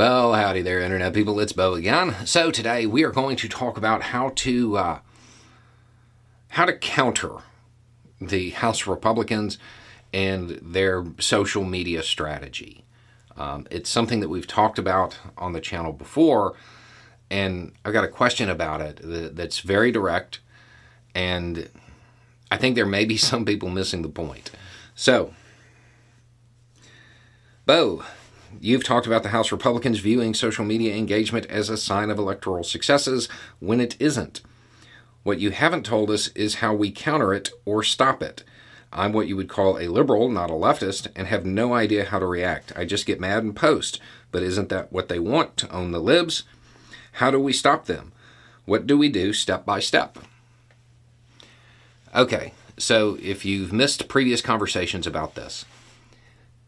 Well, howdy there, Internet people. It's Beau again. So today we are going to talk about how to uh, how to counter the House Republicans and their social media strategy. Um, it's something that we've talked about on the channel before, and I've got a question about it that's very direct, and I think there may be some people missing the point. So, Beau, You've talked about the House Republicans viewing social media engagement as a sign of electoral successes when it isn't. What you haven't told us is how we counter it or stop it. I'm what you would call a liberal, not a leftist, and have no idea how to react. I just get mad and post. But isn't that what they want to own the libs? How do we stop them? What do we do step by step? Okay, so if you've missed previous conversations about this,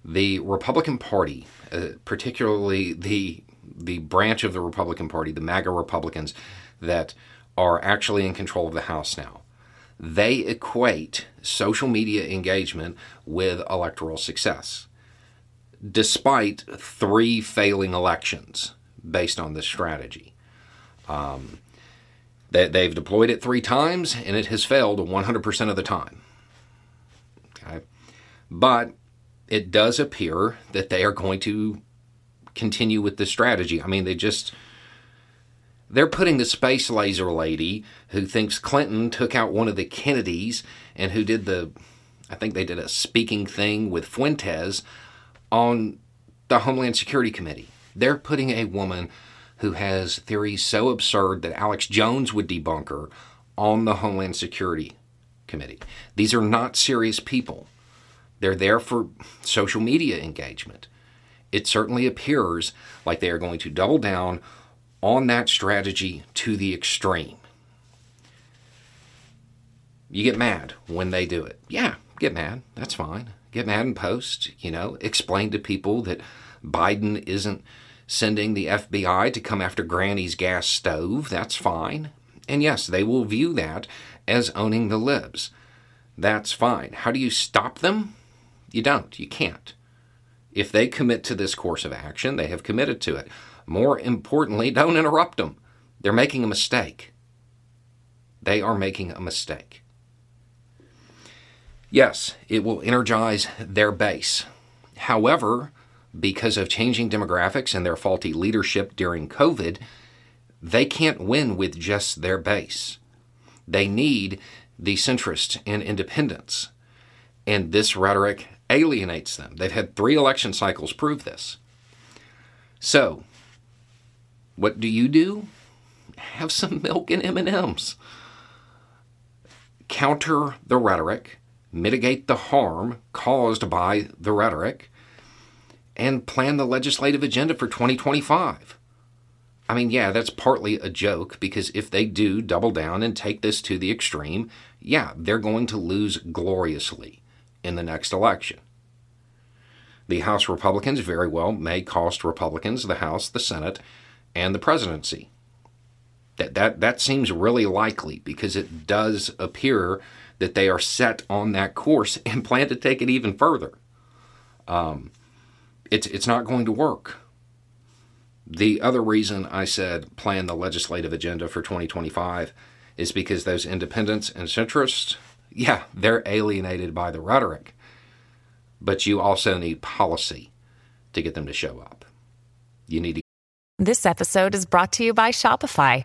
the Republican Party, uh, particularly the the branch of the Republican Party, the MAGA Republicans that are actually in control of the House now, they equate social media engagement with electoral success, despite three failing elections based on this strategy. Um, they, they've deployed it three times and it has failed 100% of the time. Okay. But it does appear that they are going to continue with this strategy. I mean, they just they're putting the space laser lady who thinks Clinton took out one of the Kennedys and who did the I think they did a speaking thing with Fuentes on the Homeland Security Committee. They're putting a woman who has theories so absurd that Alex Jones would debunk her on the Homeland Security Committee. These are not serious people. They're there for social media engagement. It certainly appears like they are going to double down on that strategy to the extreme. You get mad when they do it. Yeah, get mad. That's fine. Get mad and post, you know, explain to people that Biden isn't sending the FBI to come after Granny's gas stove. That's fine. And yes, they will view that as owning the libs. That's fine. How do you stop them? You don't. You can't. If they commit to this course of action, they have committed to it. More importantly, don't interrupt them. They're making a mistake. They are making a mistake. Yes, it will energize their base. However, because of changing demographics and their faulty leadership during COVID, they can't win with just their base. They need the centrists and independents. And this rhetoric alienates them. They've had three election cycles prove this. So, what do you do? Have some milk and M&Ms. Counter the rhetoric, mitigate the harm caused by the rhetoric, and plan the legislative agenda for 2025. I mean, yeah, that's partly a joke because if they do double down and take this to the extreme, yeah, they're going to lose gloriously in the next election. The House Republicans very well may cost Republicans the House, the Senate, and the presidency. That, that, that seems really likely because it does appear that they are set on that course and plan to take it even further. Um, it's, it's not going to work. The other reason I said plan the legislative agenda for 2025 is because those independents and centrists yeah, they're alienated by the rhetoric, but you also need policy to get them to show up. You need to. This episode is brought to you by Shopify.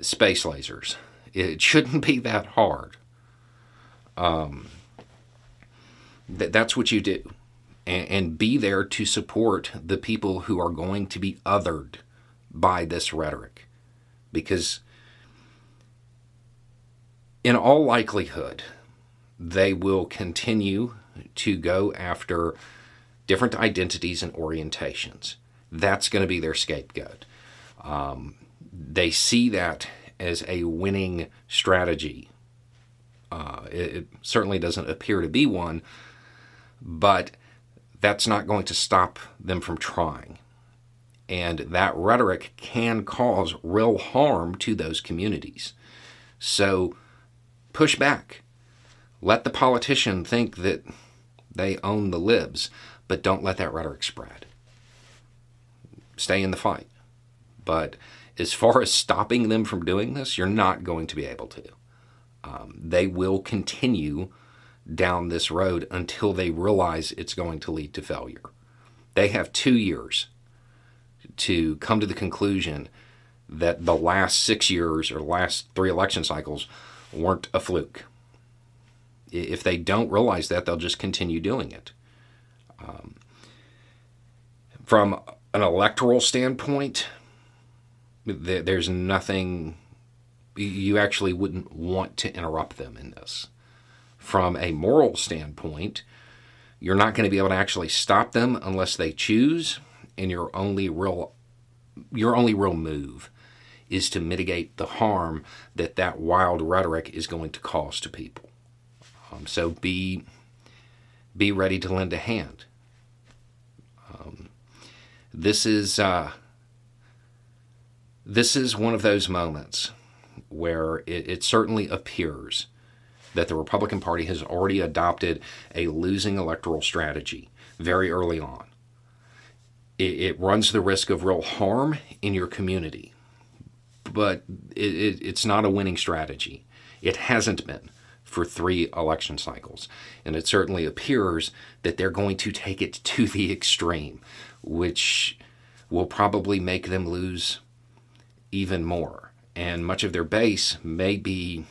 space lasers. It shouldn't be that hard. Um, th- that's what you do and, and be there to support the people who are going to be othered by this rhetoric. Because, in all likelihood, they will continue to go after different identities and orientations. that's going to be their scapegoat. Um, they see that as a winning strategy. Uh, it, it certainly doesn't appear to be one, but that's not going to stop them from trying. And that rhetoric can cause real harm to those communities. So push back. Let the politician think that they own the libs, but don't let that rhetoric spread. Stay in the fight. But as far as stopping them from doing this, you're not going to be able to. Um, they will continue down this road until they realize it's going to lead to failure. They have two years to come to the conclusion that the last six years or last three election cycles weren't a fluke. If they don't realize that, they'll just continue doing it. Um, from an electoral standpoint, there's nothing you actually wouldn't want to interrupt them in this. From a moral standpoint, you're not going to be able to actually stop them unless they choose, and your only real your only real move is to mitigate the harm that that wild rhetoric is going to cause to people. Um, so be be ready to lend a hand. Um, this is uh, this is one of those moments where it, it certainly appears that the Republican Party has already adopted a losing electoral strategy very early on. It, it runs the risk of real harm in your community, but it, it, it's not a winning strategy. It hasn't been for three election cycles. And it certainly appears that they're going to take it to the extreme, which will probably make them lose even more. And much of their base may be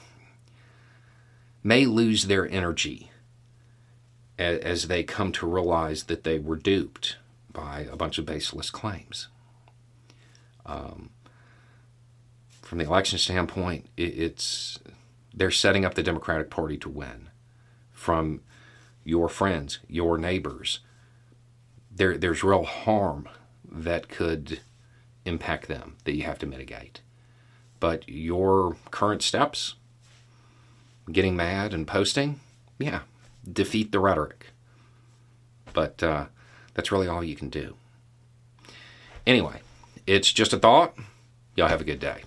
may lose their energy as, as they come to realize that they were duped by a bunch of baseless claims. Um, from the election standpoint, it, it's they're setting up the Democratic Party to win. From your friends, your neighbors, there there's real harm that could impact them that you have to mitigate. But your current steps, getting mad and posting, yeah, defeat the rhetoric. But uh, that's really all you can do. Anyway, it's just a thought. Y'all have a good day.